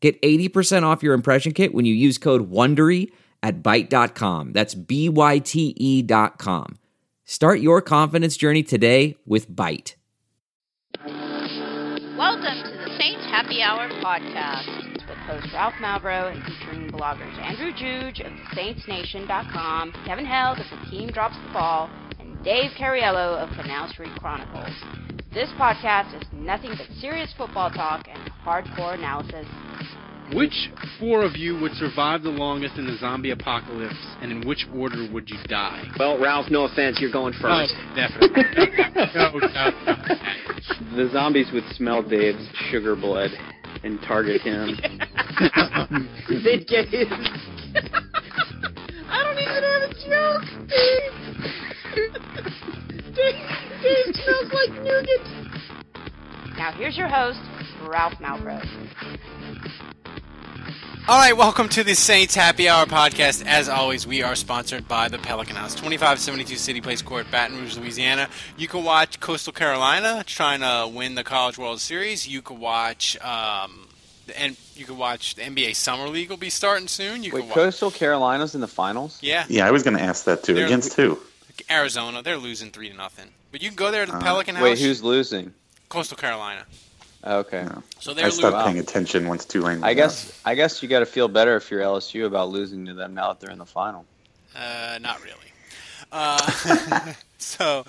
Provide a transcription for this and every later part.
Get 80% off your impression kit when you use code WONDERY at Byte.com. That's B-Y-T-E dot com. Start your confidence journey today with Byte. Welcome to the Saints Happy Hour podcast with host Ralph Malbrough and featuring bloggers Andrew Juge of SaintsNation.com, Kevin Held of The Team Drops the Ball, Dave Cariello of Canal Street Chronicles. This podcast is nothing but serious football talk and hardcore analysis which four of you would survive the longest in the zombie apocalypse, and in which order would you die? Well, Ralph, no offense, you're going first. Oh, definitely. no, no, no. The zombies would smell Dave's sugar blood and target him. They'd get his. I don't even have a joke, Dave. Dave, Dave smells like nougat. Now here's your host, Ralph Malbrough. All right, welcome to the Saints Happy Hour podcast. As always, we are sponsored by the Pelican House, 2572 City Place Court, Baton Rouge, Louisiana. You can watch Coastal Carolina trying to win the College World Series. You can watch, um, and you can watch the NBA Summer League will be starting soon. You Wait, can watch, Coastal Carolina's in the finals? yeah, Yeah, I was going to ask that too. They're- Against who? Arizona. They're losing three to nothing, but you can go there to the Uh, Pelican House. Wait, who's losing? Coastal Carolina? Okay. No. So I they're I stopped losing. paying attention once Tulane. I was guess I guess you got to feel better if you're LSU about losing to them now that they're in the final. Uh, not really. Uh, so,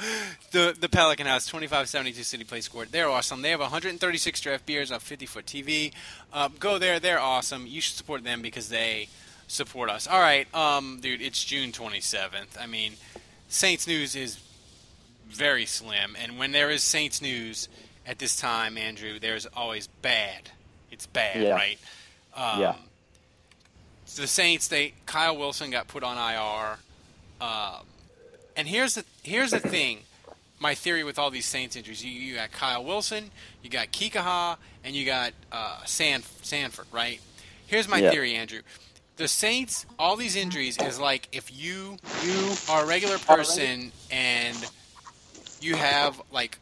the the Pelican House, twenty five seventy two City Place Court. They're awesome. They have one hundred and thirty six draft beers on fifty foot TV. Uh, go there. They're awesome. You should support them because they support us. All right, um, dude. It's June twenty seventh. I mean, Saints news is very slim, and when there is Saints news at this time, Andrew, there's always bad. It's bad, Yeah. right? Um, Yeah. The Saints, they Kyle Wilson got put on IR. Um, and here's the here's the thing. My theory with all these Saints injuries, you, you got Kyle Wilson, you got Kikaha, and you got uh, San, Sanford, right? Here's my Yeah. theory, Andrew. The Saints, all these injuries is like if you you are a regular person and you have like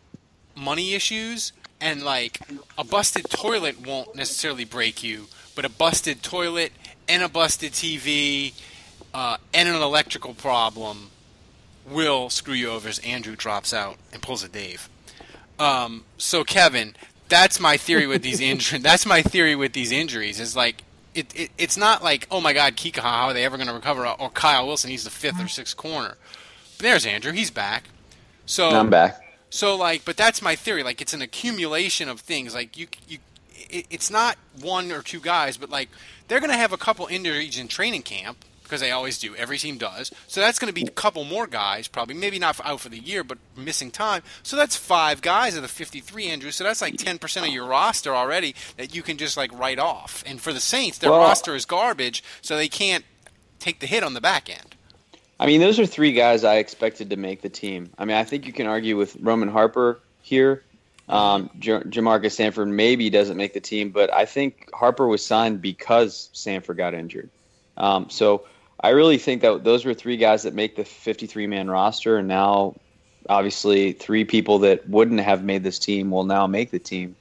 money issues and like a busted toilet won't necessarily break you, but a busted toilet and a busted TV uh, and an electrical problem will screw you over as Andrew drops out and pulls a Dave. Um, so Kevin, that's my theory with these injuries. That's my theory with these injuries. Is like it, it it's not like oh my God, Kika, how are they ever going to recover? Or Kyle Wilson, he's the fifth or sixth corner. But there's Andrew, he's back. So I'm back. so like, but that's my theory. Like, it's an accumulation of things. Like you, you, it, it's not one or two guys, but like they're going to have a couple injuries in training camp because they always do. Every team does. So that's going to be a couple more guys, probably maybe not out for the year, but missing time. So that's five guys of the 53, Andrew. So that's like 10% of your roster already that you can just like write off. And for the Saints, their Well- roster is garbage, so they can't take the hit on the back end. I mean, those are three guys I expected to make the team. I mean, I think you can argue with Roman Harper here. Um, Jamarca Sanford maybe doesn't make the team, but I think Harper was signed because Sanford got injured. Um, so I really think that those were three guys that make the 53 man roster, and now obviously three people that wouldn't have made this team will now make the team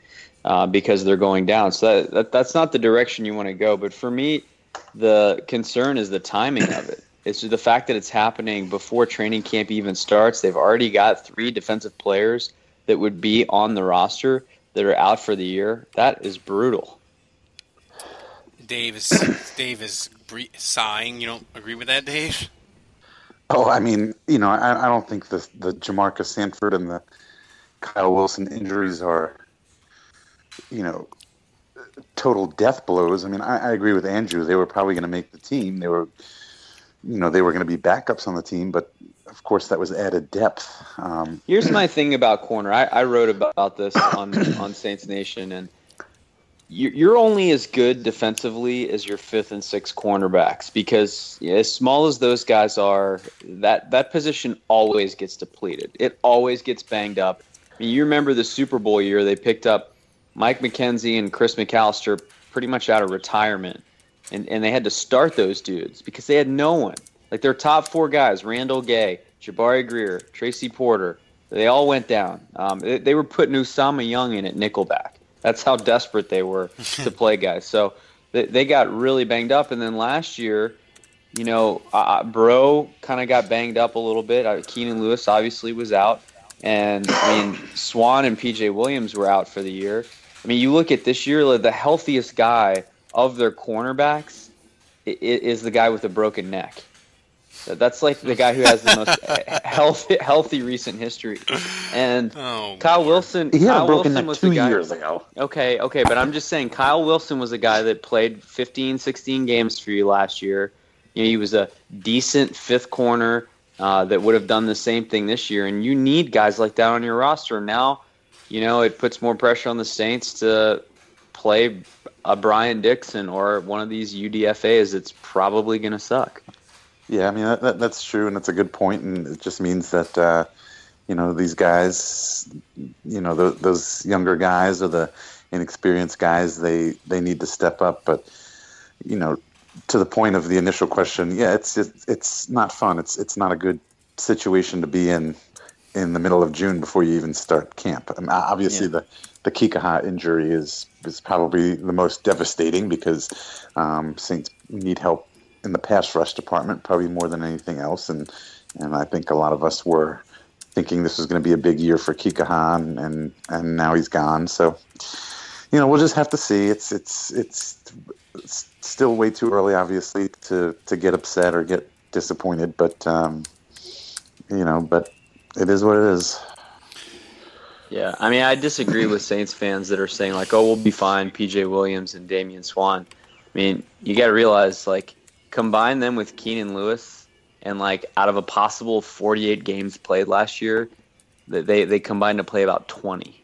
uh, because they're going down. So that, that, that's not the direction you want to go. But for me, the concern is the timing of it. It's just the fact that it's happening before training camp even starts. They've already got three defensive players that would be on the roster that are out for the year. That is brutal. Dave is Dave is bre- sighing. You don't agree with that, Dave? Oh, I mean, you know, I, I don't think the the Jamarca Sanford and the Kyle Wilson injuries are, you know, total death blows. I mean, I, I agree with Andrew. They were probably going to make the team. They were, you know, they were going to be backups on the team, but of course that was added depth. Um, Here's my thing about corner. I, I wrote about this on on Saints Nation, and you- you're only as good defensively as your fifth and sixth cornerbacks because as small as those guys are, that that position always gets depleted. It always gets banged up. I mean, you remember the Super Bowl year they picked up Mike McKenzie and Chris McAlister pretty much out of retirement, and and they had to start those dudes because they had no one. Like their top four guys: Randall Gay, Jabari Greer, Tracy Porter. They all went down. Um, they, they were putting Usama Young in at nickelback. That's how desperate they were to play guys. So they, they got really banged up. And then last year, you know, uh, Breaux kind of got banged up a little bit. Uh, Keenan Lewis obviously was out. And I mean, Swann and PJ Williams were out for the year. I mean, you look at this year, the healthiest guy of their cornerbacks i- i- is the guy with a broken neck. That's like the guy who has the most healthy, healthy recent history. And Oh, Kyle Wilson, He had Kyle a broken Wilson neck was two guy, years ago. Okay, okay, but I'm just saying Kyle Wilson was a guy that played 15, 16 games for you last year. You know, he was a decent fifth corner uh, that would have done the same thing this year, and you need guys like that on your roster. Now, you know, it puts more pressure on the Saints to play a Brian Dixon or one of these UDFA's it's probably going to suck. Yeah, I mean that, that, that's true, and it's a good point, and it just means that uh, you know these guys, you know th- those younger guys or the inexperienced guys, they they need to step up. But you know, to the point of the initial question, yeah, it's it's, it's not fun. It's it's not a good situation to be in in the middle of June before you even start camp. Mean, obviously, Yeah. the the Kikaha injury is is probably the most devastating because um, Saints need help in the pass rush department, probably more than anything else. And and I think a lot of us were thinking this was going to be a big year for Kikaha, and, and and now he's gone. So you know, we'll just have to see. It's it's it's, it's still way too early, obviously, to to get upset or get disappointed. But um, you know, but it is what it is. Yeah, I mean, I disagree with Saints fans that are saying like, "Oh, we'll be fine." PJ Williams and Damian Swann. I mean, you got to realize like combine them with Keenan Lewis, and like out of a possible 48 games played last year, that they they combined to play about 20,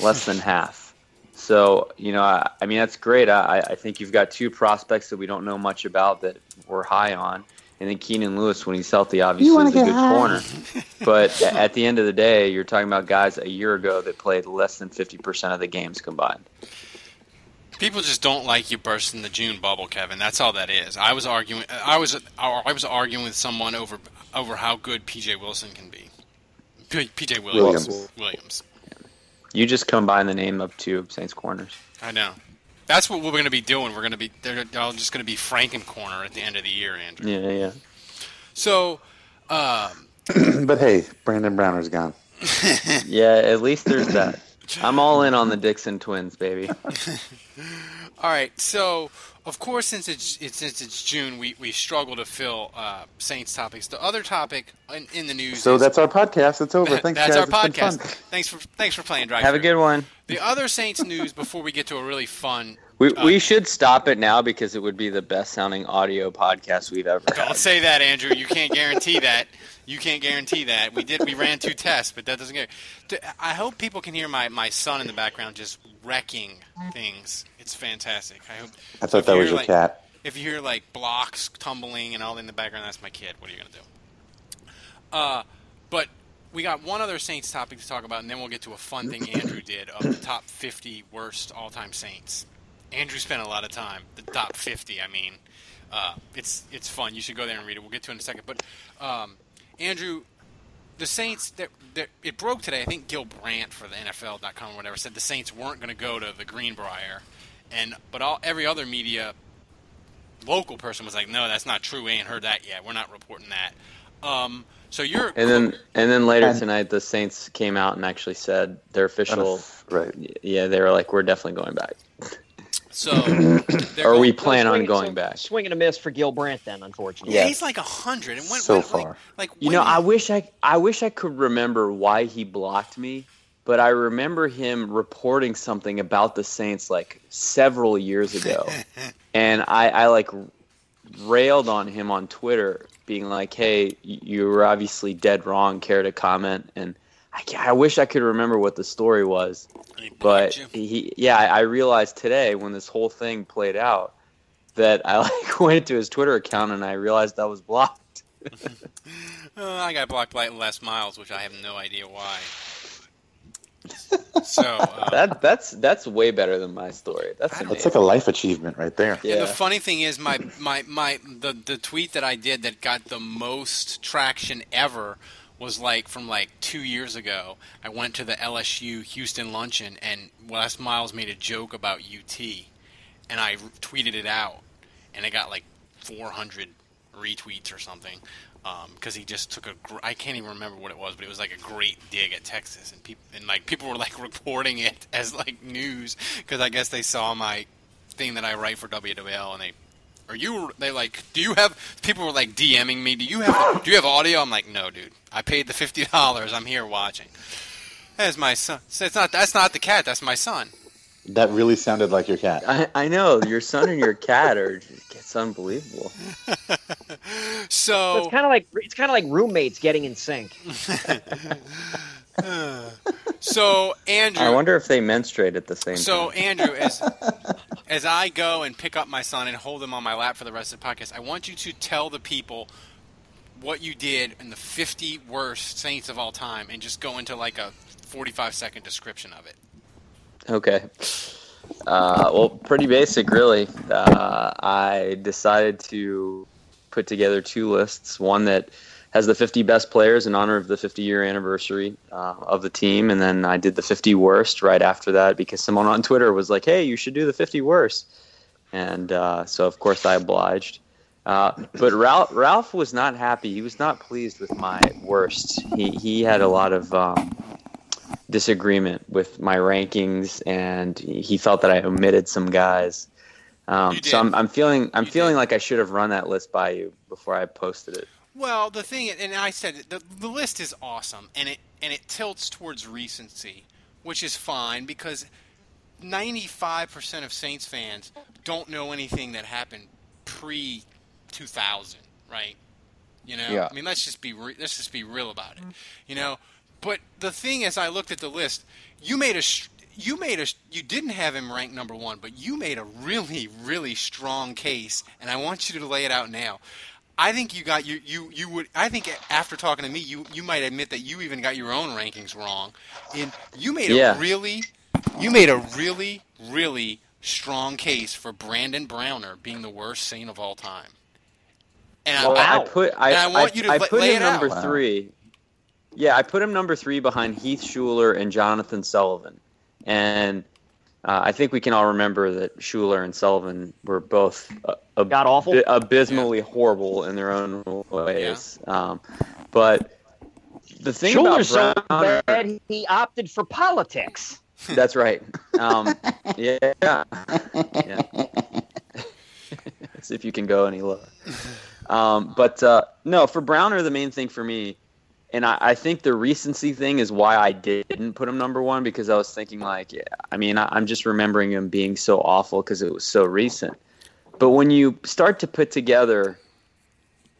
less than half. So you know, I, I mean, that's great. I, I think you've got two prospects that we don't know much about that we're high on, and then Keenan Lewis when he's healthy, obviously, is a good corner. But at the end of the day, you're talking about guys a year ago that played less than 50% of the games combined. People just don't like you bursting the June bubble, Kevin. That's all that is. I was arguing. I was. I was arguing with someone over over how good PJ Wilson can be. PJ Williams. Williams. Williams. You just combine the name of two Saints corners. I know. That's what we're going to be doing. We're going to be. They're all just going to be Franken corner at the end of the year, Andrew. Yeah, yeah. So, um, but hey, Brandon Browner's gone. Yeah, at least there's that. I'm all in on the Dixon twins, baby. all right. So, of course, since it's, it's since it's June, we, we struggle to fill uh, Saints topics. The other topic in, in the news. So is, that's our podcast. It's over. Thanks, that's guys. our It's been podcast. fun. Thanks for thanks for playing Drive. Have a good one. The other Saints news before we get to a really fun. We, Uh, we should stop it now because it would be the best sounding audio podcast we've ever Don't had. say that, Andrew. You can't guarantee that. You can't guarantee that. We did. We ran two tests, but that doesn't get. I hope people can hear my, my son in the background just wrecking things. It's fantastic. I hope. I thought that was your like, cat. If you hear like blocks tumbling and all in the background, that's my kid. What are you gonna do? Uh, but we got one other Saints topic to talk about, and then we'll get to a fun thing Andrew did of the top 50 worst all-time Saints. Andrew spent a lot of time. The top 50. I mean, uh, it's it's fun. You should go there and read it. We'll get to it in a second. But um, Andrew, the Saints that, that it broke today. I think Gil Brandt for the NFL.com or whatever said the Saints weren't going to go to the Greenbrier, and but all every other media local person was like, no, that's not true. We ain't heard that yet. We're not reporting that. Um, so you're And then and then later And- tonight, the Saints came out and actually said their official. Right. Yeah, they were like, we're definitely going back. so they're Or we going- plan on Swing- going so- back. Swing and a miss for Gil Brandt, then, unfortunately. Yeah, Yeah. he's like a hundred and went So went, far. Like, like You know, he- I wish I I wish I could remember why he blocked me, but I remember him reporting something about the Saints like several years ago, and I, I like railed on him on Twitter, being like, "Hey, you were obviously dead wrong. Care to comment?" And I, I wish I could remember what the story was, but you. he yeah I, I realized today when this whole thing played out that I like went to his Twitter account and I realized I was blocked. Uh, I got blocked by Les Miles, which I have no idea why. So uh, That that's that's way better than my story. That's I That's like a life achievement right there. Yeah. And the funny thing is, my, my, my the, the tweet that I did that got the most traction ever was like from like two years ago. I went to the LSU Houston luncheon, and Les Miles made a joke about UT, and I tweeted it out, and it got like 400 retweets or something. Um, because he just took a, gr- I can't even remember what it was, but it was like a great dig at Texas, and people and like people were like reporting it as like news because I guess they saw my thing that I write for WWL, and they are you they like do you have people were like DMing me do you have do you have audio? I'm like no dude. I paid the fifty dollars. I'm here watching. That's my son it's not that's not the cat that's my son That really sounded like your cat. I, I know your son and your cat are it's unbelievable. So so it's kind of like it's kind of like roommates getting in sync. so Andrew I wonder if they menstruate at the same time. So time. Andrew, as as I go and pick up my son and hold him on my lap for the rest of the podcast, I want you to tell the people what you did in the 50 worst Saints of all time, and just go into like a 45 second description of it. Okay. Uh, well, pretty basic, really. Uh, I decided to put together two lists. One that has the 50 best players in honor of the 50 year anniversary uh, of the team, and then I did the 50 worst right after that because someone on Twitter was like, "Hey, you should do the 50 worst," and uh, so of course I obliged. Uh, but Ralph, Ralph was not happy. He was not pleased with my worst. He he had a lot of um, disagreement with my rankings, and he felt that I omitted some guys. Um, so I'm, I'm feeling I'm You feeling did. like I should have run that list by you before I posted it. Well, the thing, and I said it, the the list is awesome, and it and it tilts towards recency, which is fine because 95% of Saints fans don't know anything that happened pre 2000, right? You know, Yeah. I mean, let's just be re- let's just be real about it, you know. But the thing is, I looked at the list. You made a you made a you didn't have him ranked number one, but you made a really really strong case, and I want you to lay it out now. I think you got you you you would. I think after talking to me, you you might admit that you even got your own rankings wrong. And you made a really you made a really really strong case for Brandon Browner being the worst Saint of all time. And I- Well, I, I put I, I want you to I la- put lay him number out. three. Yeah, I put him number three behind Heath Shuler and Jonathan Sullivan, and uh, I think we can all remember that Shuler and Sullivan were both uh, ab- God awful. abysmally horrible in their own ways. Um, but the thing Shuler's so about Browner, bad he opted for politics. that's right. Um, yeah, yeah. As if you can go any lower. Um, but uh, no, for Browner, the main thing for me, and I, I think the recency thing is why I didn't put him number one because I was thinking like, yeah, I mean, I, I'm just remembering him being so awful because it was so recent. But when you start to put together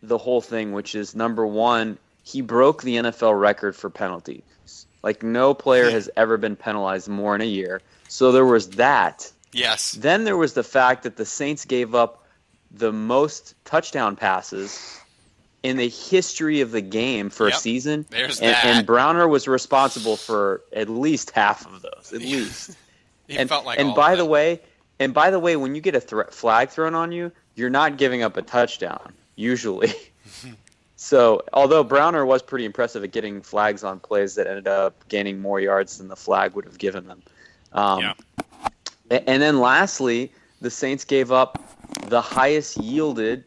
the whole thing, which is number one, he broke the NFL record for penalties. Like no player has ever been penalized more in a year. So there was that. yes, Then there was the fact that the Saints gave up the most touchdown passes in the history of the game for Yep. a season. There's and, that. and Browner was responsible for at least half of those, at least. he and felt like. and by the way, and by the way, when you get a thre- flag thrown on you, you're not giving up a touchdown usually. so, although Browner was pretty impressive at getting flags on plays that ended up gaining more yards than the flag would have given them. Um, Yeah. And then lastly, the Saints gave up the highest yielded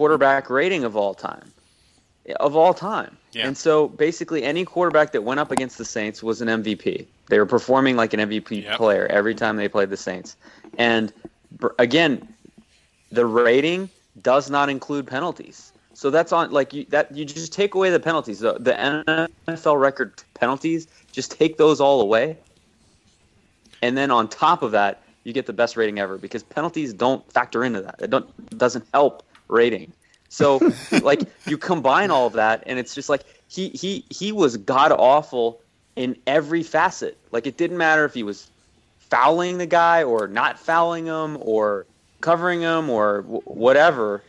quarterback rating of all time. Of all time. Yeah. And so basically any quarterback that went up against the Saints was an MVP. They were performing like an MVP Yep. player every time they played the Saints. And again, the rating does not include penalties. So that's on like you that you just take away the penalties. The, the NFL record penalties, just take those all away. And then on top of that, you get the best rating ever because penalties don't factor into that. It don't it doesn't help rating. So like you combine all of that and it's just like he he he was god awful in every facet. Like it didn't matter if he was fouling the guy or not fouling him or covering him or w- whatever.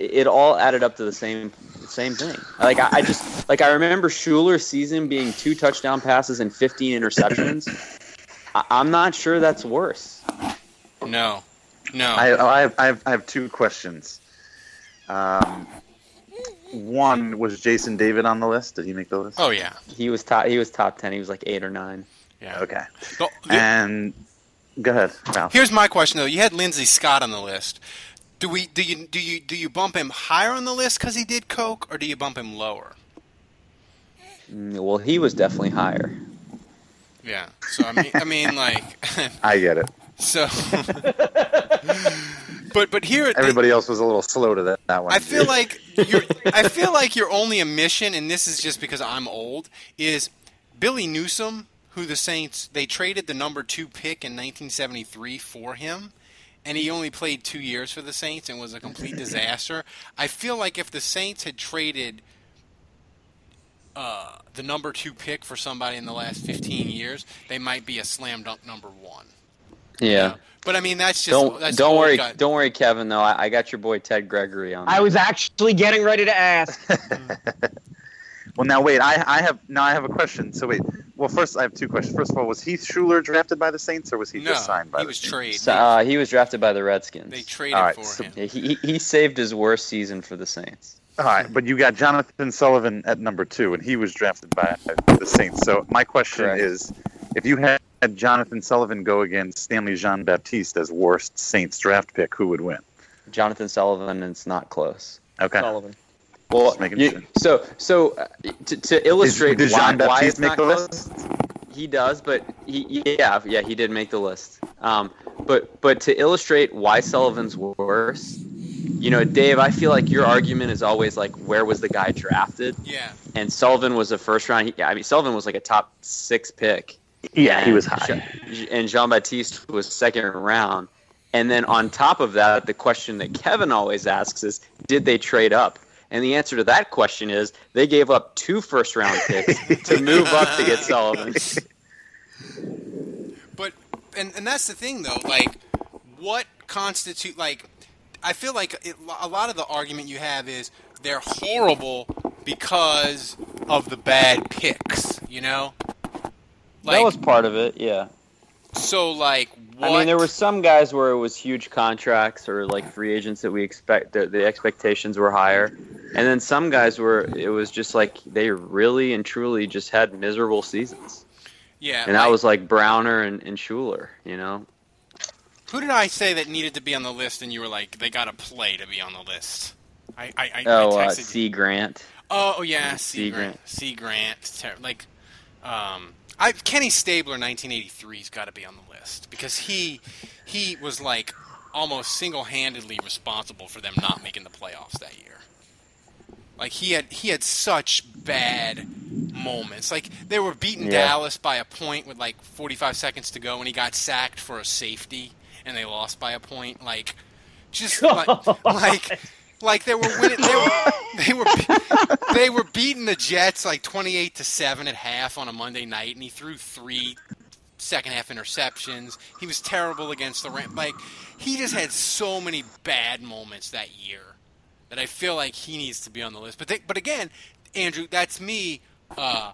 It all added up to the same same thing. Like I, I just like I remember Shuler's season being two touchdown passes and 15 interceptions. I, I'm not sure that's worse. No, no. I, I, have, I, have, I have two questions. Um, one was Jason David on the list. Did he make the list? oh yeah, He was top. He was top 10. He was like eight or nine. yeah. Okay. The- the- And go ahead, Ralph. Here's my question though. You had Lindsay Scott on the list. Do we do you do you do you bump him higher on the list because he did coke, or do you bump him lower? Mm, Well, he was definitely higher. Yeah. So I mean, I mean, like, I get it. so. but but here, Everybody else was a little slow to that, that one. I feel like your I feel like your only omission, and this is just because I'm old, is Billy Newsome, who the Saints they traded the number two pick in 1973 for him, and he only played two years for the Saints and was a complete disaster. I feel like if the Saints had traded uh, the number two pick for somebody in the last 15 years, they might be a slam dunk number one. Yeah. But I mean, that's just Don't that's don't worry, guy- don't worry, Kevin. Though I, I got your boy Ted Gregory on. I was actually getting ready to ask. well, now wait. I, I have now I have a question. So wait. Well, first I have two questions. First of all, was Heath Shuler drafted by the Saints or was he No, just signed by he the was Saints? traded. So, uh, he was drafted by the Redskins. They traded All right, for so- him. Yeah, he, he he saved his worst season for the Saints. All right, but you got Jonathan Sullivan at number two, and he was drafted by the Saints. So my question Correct. is, if you had Jonathan Sullivan go against Stanley Jean Baptiste as worst Saints draft pick, who would win? Jonathan Sullivan, and it's not close. Okay. Sullivan. Well, Just making you- sure. so so uh, to, to illustrate Did why, why Baptiste it's make not the close, list? he does, but he yeah yeah he did make the list. Um, but but to illustrate why Sullivan's worse, you know, Dave, I feel like your argument is always like where was the guy drafted, Yeah. and Sullivan was a first round. He, I mean, Sullivan was like a top six pick. Yeah, he was high. And Jean Baptiste was second round. And then on top of that, the question that Kevin always asks is, did they trade up? And the answer to that question is they gave up two first round picks to move up to get Sullivan. But and and that's the thing though, like what constitute like I feel like it, a lot of the argument you have is they're horrible because of the bad picks, you know? Like that was part of it, yeah. so like what I mean, there were some guys where it was huge contracts or like free agents that we expect that the expectations were higher, and then some guys were it was just like they really and truly just had miserable seasons, yeah, and that was like Browner and, and Shuler, you know. who did I say that needed to be on the list and you were like they got to play to be on the list? I I, I, Oh, I uh. C. Grant. Oh, yeah, C. C Grant. C Grant. Ter- Like, um, I Kenny Stabler, 1983's got to be on the list because he he was like almost single-handedly responsible for them not making the playoffs that year. Like he had he had such bad moments. Like they were beating Yeah. Dallas by a point with like 45 seconds to go, and he got sacked for a safety, and they lost by a point. Like, just like like like they were winning. They were they were they were beating the Jets like 28 to seven at half on a Monday night, and he threw three second half interceptions. He was terrible against the Rams. Like he just had so many bad moments that year that I feel like he needs to be on the list. But they, but again, Andrew, that's me. Uh,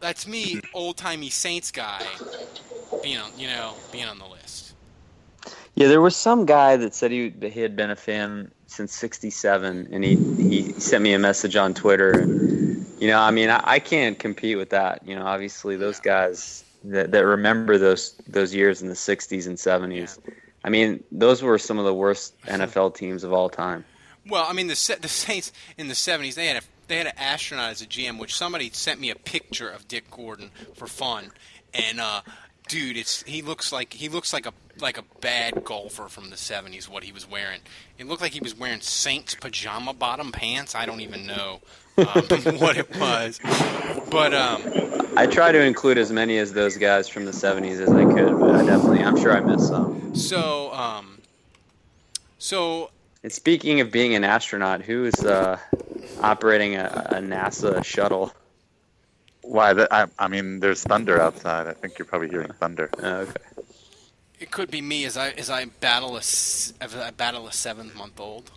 that's me, old timey Saints guy, being on you know being on the list. Yeah, there was some guy that said he he had been a fan since '67, and he he sent me a message on Twitter. And, you know, I mean, I, I can't compete with that. You know, obviously those guys that that remember those those years in the '60s and '70s. I mean, those were some of the worst NFL teams of all time. Well, I mean the the Saints in the '70s they had a they had an astronaut as a GM, which somebody sent me a picture of Dick Gordon for fun, and uh, dude, it's he looks like he looks like a like a bad golfer from the '70s. What he was wearing, it looked like he was wearing Saints pajama bottom pants. I don't even know um, what it was, but um, I try to include as many as those guys from the '70s as I could, but I definitely, I'm sure I missed some. so um, so And speaking of being an astronaut, who is uh, operating a, a NASA shuttle. Why? That, I, I mean, there's thunder outside. I think you're probably hearing thunder. Oh, okay. It could be me as I as I battle a s- as I battle a seven month old,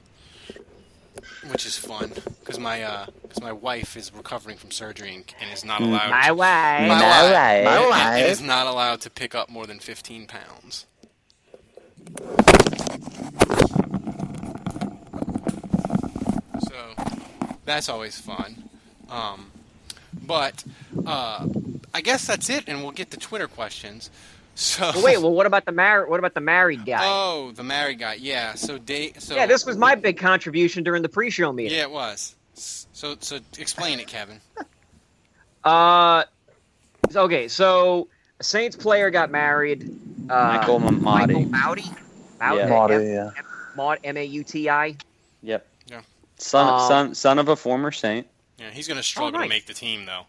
which is fun because my uh 'cause my wife is recovering from surgery and, and is not allowed. My to, wife. my My wife, wife. My and- wife. and is not allowed to pick up more than fifteen pounds. So that's always fun. Um, but uh, I guess that's it, and we'll get to Twitter questions. So Well, wait, well, what about the mar- What about the married guy? Oh, the married guy. Yeah. So Dave. So yeah, this was my big contribution during the pre-show meeting. Yeah, it was. So so explain it, Kevin. Uh, okay, so a Saints player got married. Uh, Michael Mauti. Michael Mauti. Mauti. Yeah. Mauti, yeah. Maud, M-A-U-T-I. Yep. Yeah. Son, Um, son, son of a former Saint. Yeah, he's going to struggle nice. to make the team though.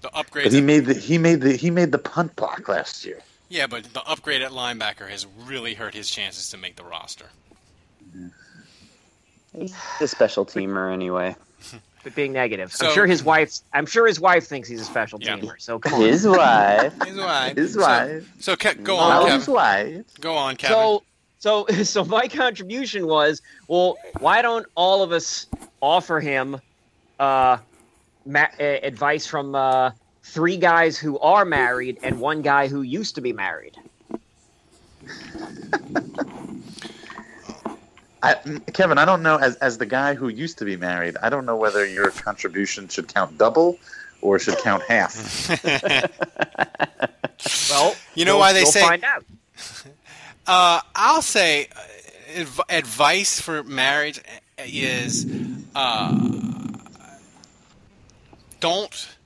The But upgrades. he made the he made the he made the punt block last year. yeah, but the upgrade at linebacker has really hurt his chances to make the roster. He's a special teamer anyway. But being negative, So- I'm sure his wife. I'm sure his wife thinks he's a special Yeah. teamer. So come on. His wife. His wife. His wife. So, Ke- go on, His wife. Go on, Kevin. So, so, so my contribution was, well, why don't all of us offer him uh, ma- uh, advice from uh, three guys who are married and one guy who used to be married? I, Kevin, I don't know. As as the guy who used to be married, I don't know whether your contribution should count double or should count half. Well, You know we'll- why they we'll say- find out. Uh, I'll say uh, adv- advice for marriage is uh, don't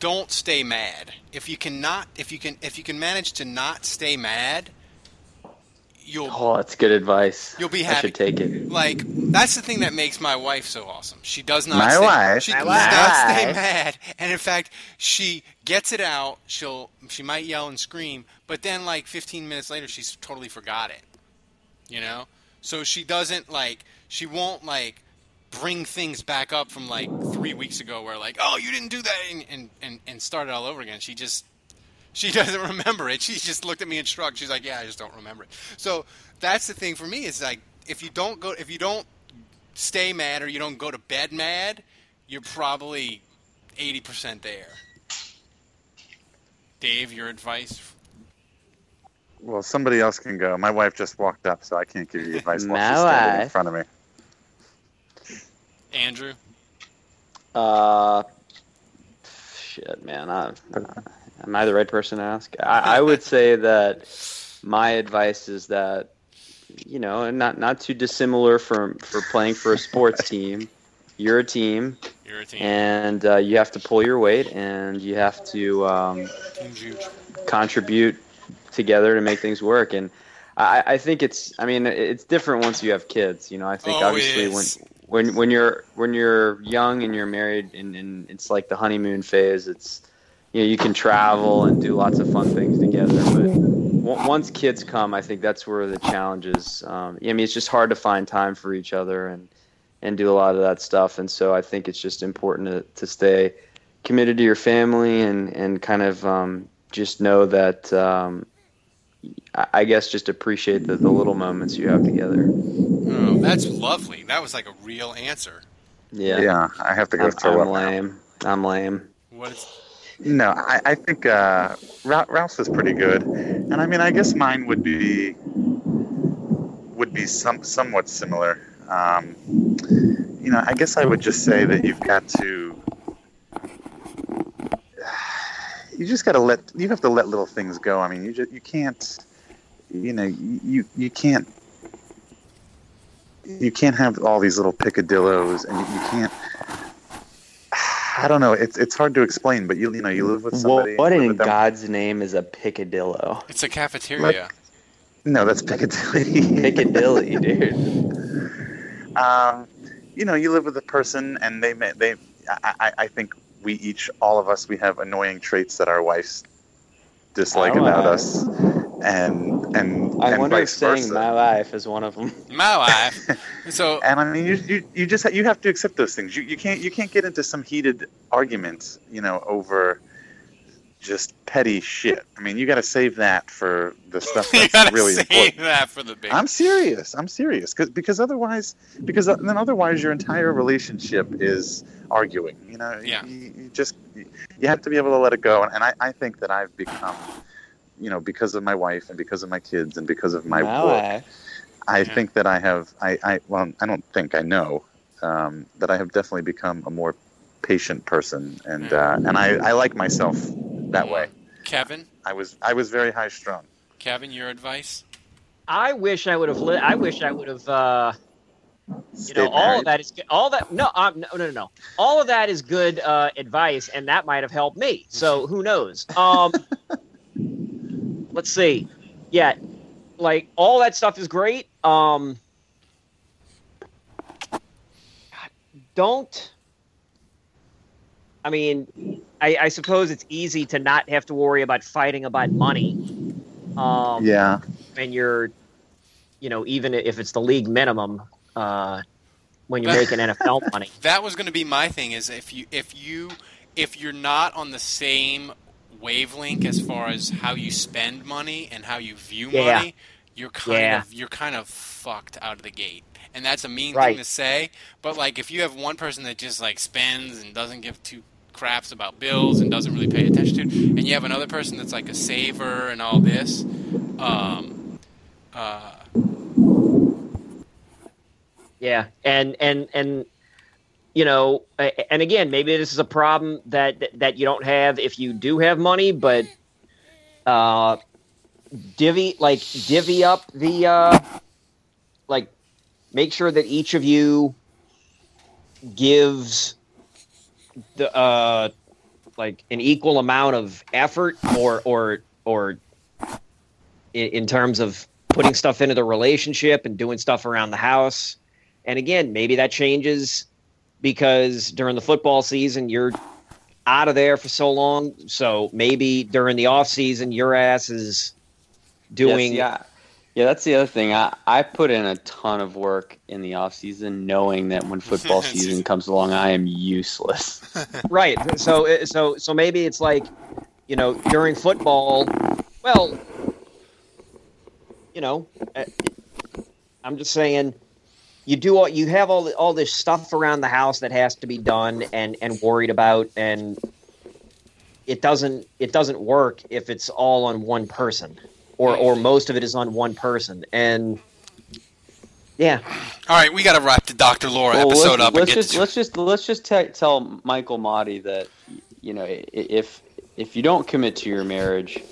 don't stay mad. If you cannot, if you can, if you can manage to not stay mad, you'll Oh, that's good advice. You'll be I happy. should take it. like that's the thing that makes my wife so awesome. She does not My stay, wife. she My does wife. not stay mad, and in fact, she gets it out. She'll she might yell and scream, but then like 15 minutes later, she's totally forgot it. You know, so she doesn't like she won't like bring things back up from like three weeks ago, where like oh you didn't do that and and and, and start it all over again. She just she doesn't remember it. She just looked at me and shrugged. She's like, "Yeah, I just don't remember it." So that's the thing for me. Is like if you don't go, if you don't stay mad or you don't go to bed mad, you're probably eighty percent there. Dave, your advice? well, somebody else can go. My wife just walked up, so I can't give you advice while My she's standing in front of me. Andrew? Uh, shit, man. I, am I the right person to ask? I, I would say that my advice is that, you know, and not not too dissimilar from for playing for a sports team. You're a team, You're a team. and uh, you have to pull your weight, and you have to um, contribute together to make things work. And I, I think it's, I mean, it's different once you have kids. You know, I think Oh, obviously when. When when you're when you're young and you're married and, and it's like the honeymoon phase. It's you know you can travel and do lots of fun things together, but once kids come, I think that's where the challenge is. Um, I mean, it's just hard to find time for each other and and do a lot of that stuff. And so I think it's just important to, to stay committed to your family and and kind of um, just know that. Um, I I guess just appreciate the, the little moments you have together. That's lovely. That was like a real answer. Yeah, Yeah, I have to go I'm, throw I'm up. now. lame. I'm lame. What is? No, I, I think uh, Ra- Ralph's is pretty good, and I mean, I guess mine would be would be some somewhat similar. Um, you know, I guess I would just say that you've got to you just got to let you have to let little things go. I mean, you just you can't you know you you can't you can't have all these little picadillos and you, you can't I don't know. It's it's hard to explain, but you you know you live with What, somebody. what in God's name is a picadillo? It's a cafeteria. No, that's Piccadilly. Piccadilly, dude. um, you know, you live with a person, and they may they. I, I, I think we each, all of us, we have annoying traits that our wives dislike Oh, about wow. us, and and I and wonder if vice saying versa. my life is one of them. My life. So And I mean, you, you, you just you have to accept those things. You, you can't you can't get into some heated arguments, you know, over just petty shit. I mean, you got to save that for the stuff that's you that's gotta really save important. that for the big. I'm serious. I'm serious. Cause, because otherwise, because uh, then otherwise your entire relationship is arguing. You know, Yeah. you, you just you have to be able to let it go. And I, I think that I've become, you know, because of my wife and because of my kids and because of my My work, life. I Yeah. think that I have. I, I well, I don't think I know um, that I have definitely become a more patient person, and uh, and I, I like myself that way. Kevin, I was I was very high strung. Kevin, your advice? I wish I would have. Li- I wish I would have. Uh, you Stayed know, all of that is good. all that. No, um, no, no, no, no. All of that is good uh, advice, and that might have helped me. So who knows? Um, let's see. Yeah, like all that stuff is great. Um, don't. I mean, I, I suppose it's easy to not have to worry about fighting about money. Um, Yeah. and you're, you know, even if it's the league minimum, uh, when you're making NFL money. That was going to be my thing. Is if you if you if you're not on the same wavelength as far as how you spend money and how you view Yeah. money, you're kind Yeah. of you're kind of fucked out of the gate. And that's a mean Right. thing to say, but like if you have one person that just like spends and doesn't give two craps about bills and doesn't really pay attention to, and you have another person that's like a saver and all this, um, uh, Yeah, and and and you know, and again, maybe this is a problem that that you don't have if you do have money, but uh, divvy like divvy up the uh, like make sure that each of you gives the uh like an equal amount of effort or or or in, in terms of putting stuff into the relationship and doing stuff around the house. And again maybe that changes because during the football season you're out of there for so long so maybe during the off season your ass is doing yeah, yeah, that's the other thing. I, I put in a ton of work in the off season, knowing that when football season comes along, I am useless. right so so so maybe it's like you know during football well you know uh, i'm just saying you do all you have all all this stuff around the house that has to be done and and worried about and it doesn't it doesn't work if it's all on one person or or mm. most of it is on one person and yeah all right, we got to wrap the Doctor Laura Well, episode let's, up. let's just to- let's just let's just te- tell Michael Mauti that you know if if you don't commit to your marriage,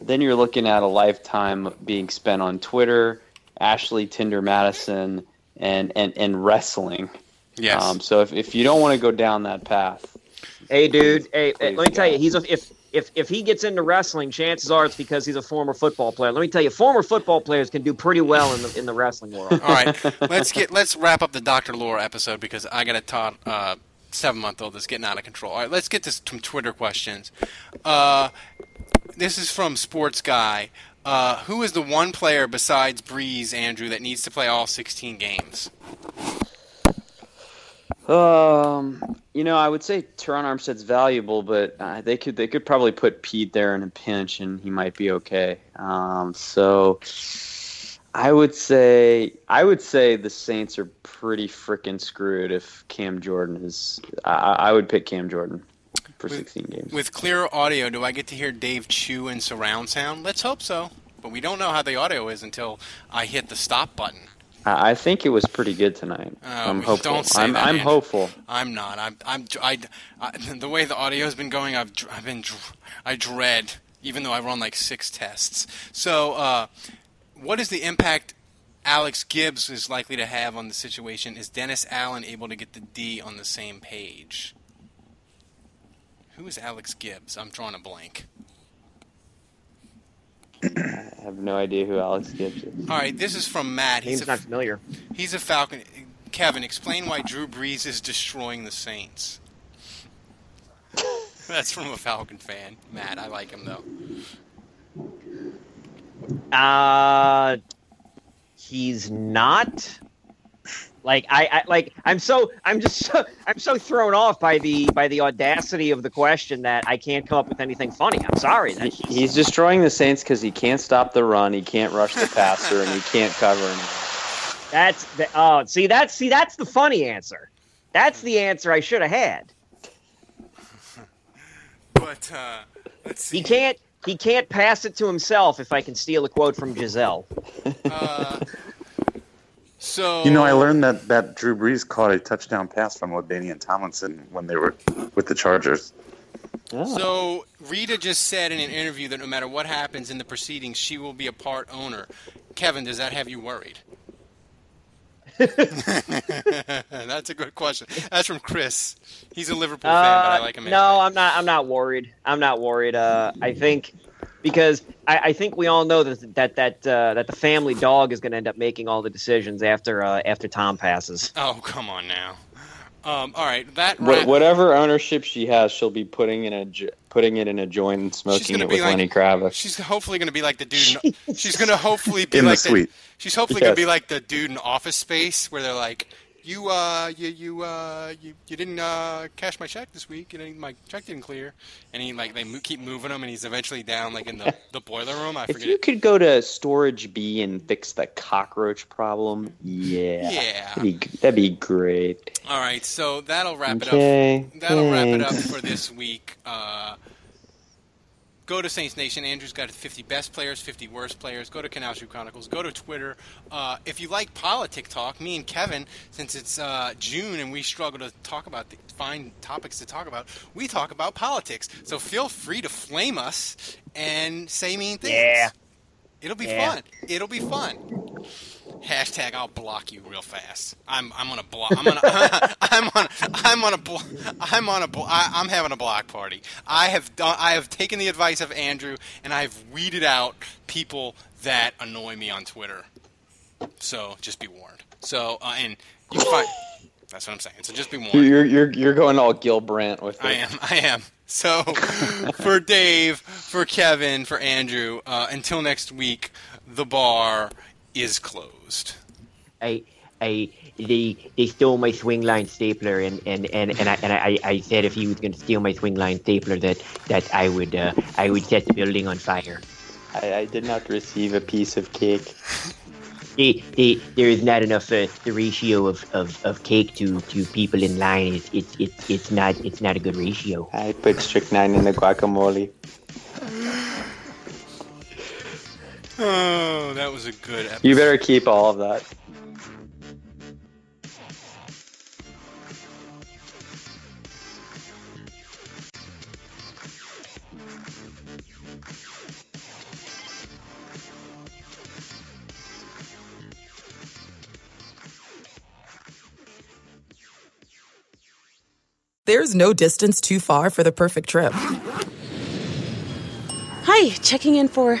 then you're looking at a lifetime being spent on Twitter, Ashley Tinder Madison, and and and wrestling. yes. Um, so if if you don't want to go down that path, Hey, dude. Hey, Please, let me tell you, he's a, if if if he gets into wrestling, chances are it's because he's a former football player. Let me tell you, former football players can do pretty well in the in the wrestling world. All right, let's get let's wrap up the Doctor Laura episode because I got a tot uh, seven month old that's getting out of control. All right, let's get to some Twitter questions. Uh, this is from Sports Guy. Uh, who is the one player besides Brees, Andrew, that needs to play all 16 games? Um, you know, I would say Terron Armstead's valuable, but uh, they could they could probably put Pete there in a pinch, and he might be okay. Um, so I would say I would say the Saints are pretty freaking screwed if Cam Jordan is. I, I would pick Cam Jordan for With- 16 games. With clear audio, do I get to hear Dave Chew in surround sound? Let's hope so. But we don't know how the audio is until I hit the stop button. I, I think it was pretty good tonight. Oh, I'm hopeful. don't say I'm, that, I'm Andrew. hopeful. I'm not. I'm. I'm. I, I, the way the audio's been going, I've. I've been. I dread, even though I run like six tests. So, uh, what is the impact Alex Gibbs is likely to have on the situation? Is Dennis Allen able to get the D on the same page? Who is Alex Gibbs? I'm drawing a blank. I have no idea who Alex Gibbs is. All right, this is from Matt. He's Name's a, not familiar. he's a Falcon. Kevin, explain why Drew Brees is destroying the Saints. That's from a Falcon fan, Matt. I like him though. Uh, he's not. Like I, I like I'm so I'm just so, I'm so thrown off by the by the audacity of the question that I can't come up with anything funny. I'm sorry. That's just- He's destroying the Saints because he can't stop the run, he can't rush the passer, and he can't cover anyone. That's the oh see that's see that's the funny answer. That's the answer I should have had. But uh, let's see. He can't he can't pass it to himself if I can steal a quote from Gisele. Uh, so You know, I learned that, that Drew Brees caught a touchdown pass from LaDainian Tomlinson when they were with the Chargers. Oh. So Rita just said in an interview that no matter what happens in the proceedings, she will be a part owner. Kevin, does that have you worried? That's a good question. That's from Chris. He's a Liverpool fan, but I Uh, like him. no. I'm not. I'm not worried. I'm not worried. Uh, I think because I, I think we all know that that that uh, that the family dog is going to end up making all the decisions after uh, after Tom passes. Oh, come on now. Um, all right, that Wha- ra- whatever ownership she has, she'll be putting in a jo- putting it in a joint and smoking it with like- Lenny Kravitz. She's hopefully going to be like the dude. In, she's going to hopefully be In the like suite. She's hopefully going to be like the dude in Office Space where they're like, "You, uh, you, you, uh, you, you didn't uh, cash my check this week. and my check didn't clear." And he like they mo- keep moving him, and he's eventually down like in the, the boiler room. I If you could go to storage B and fix the cockroach problem, yeah, Yeah. that'd be, that'd be great. All right, so that'll wrap Okay, it up. That'll wrap it up for this week. Uh, go to Saints Nation. Andrew's got 50 best players, 50 worst players. Go to Canal Street Chronicles. Go to Twitter. Uh, if you like politic talk, me and Kevin, since it's uh, June and we struggle to talk about the, find topics to talk about, we talk about politics. So feel free to flame us and say mean things. Yeah. It'll be Yeah. fun. It'll be fun. Hashtag I'll block you real fast. I'm I'm on a block. I'm on a, I'm on I'm on a blo- I'm on a blo- I, I'm having a block party. I have done I have taken the advice of Andrew and I've weeded out people that annoy me on Twitter. So just be warned. So uh, and you find that's what I'm saying. So just be warned. You're you're you're going all Gil Brandt with it. I am. I am. So, for Dave, for Kevin, for Andrew, uh, until next week, the bar is closed. I I they they stole my Swingline stapler and and and, and I and I, I said if he was going to steal my Swingline stapler that that I would uh, I would set the building on fire. I, I did not receive a piece of cake. They, they, there is not enough uh, the ratio of, of, of cake to, to people in line. It's, it's it's it's not it's not a good ratio. I put strychnine in the guacamole. Oh, that was a good episode. You better keep all of that. There's no distance too far for the perfect trip. Hi, checking in for.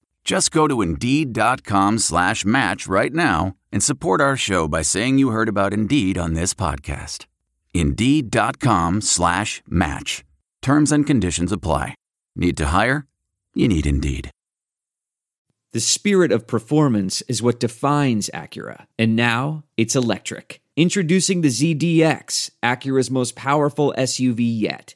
Just go to Indeed.com slash match right now and support our show by saying you heard about Indeed on this podcast. Indeed.com slash match. Terms and conditions apply. Need to hire? You need Indeed. The spirit of performance is what defines Acura, and now it's electric. Introducing the ZDX, Acura's most powerful SUV yet.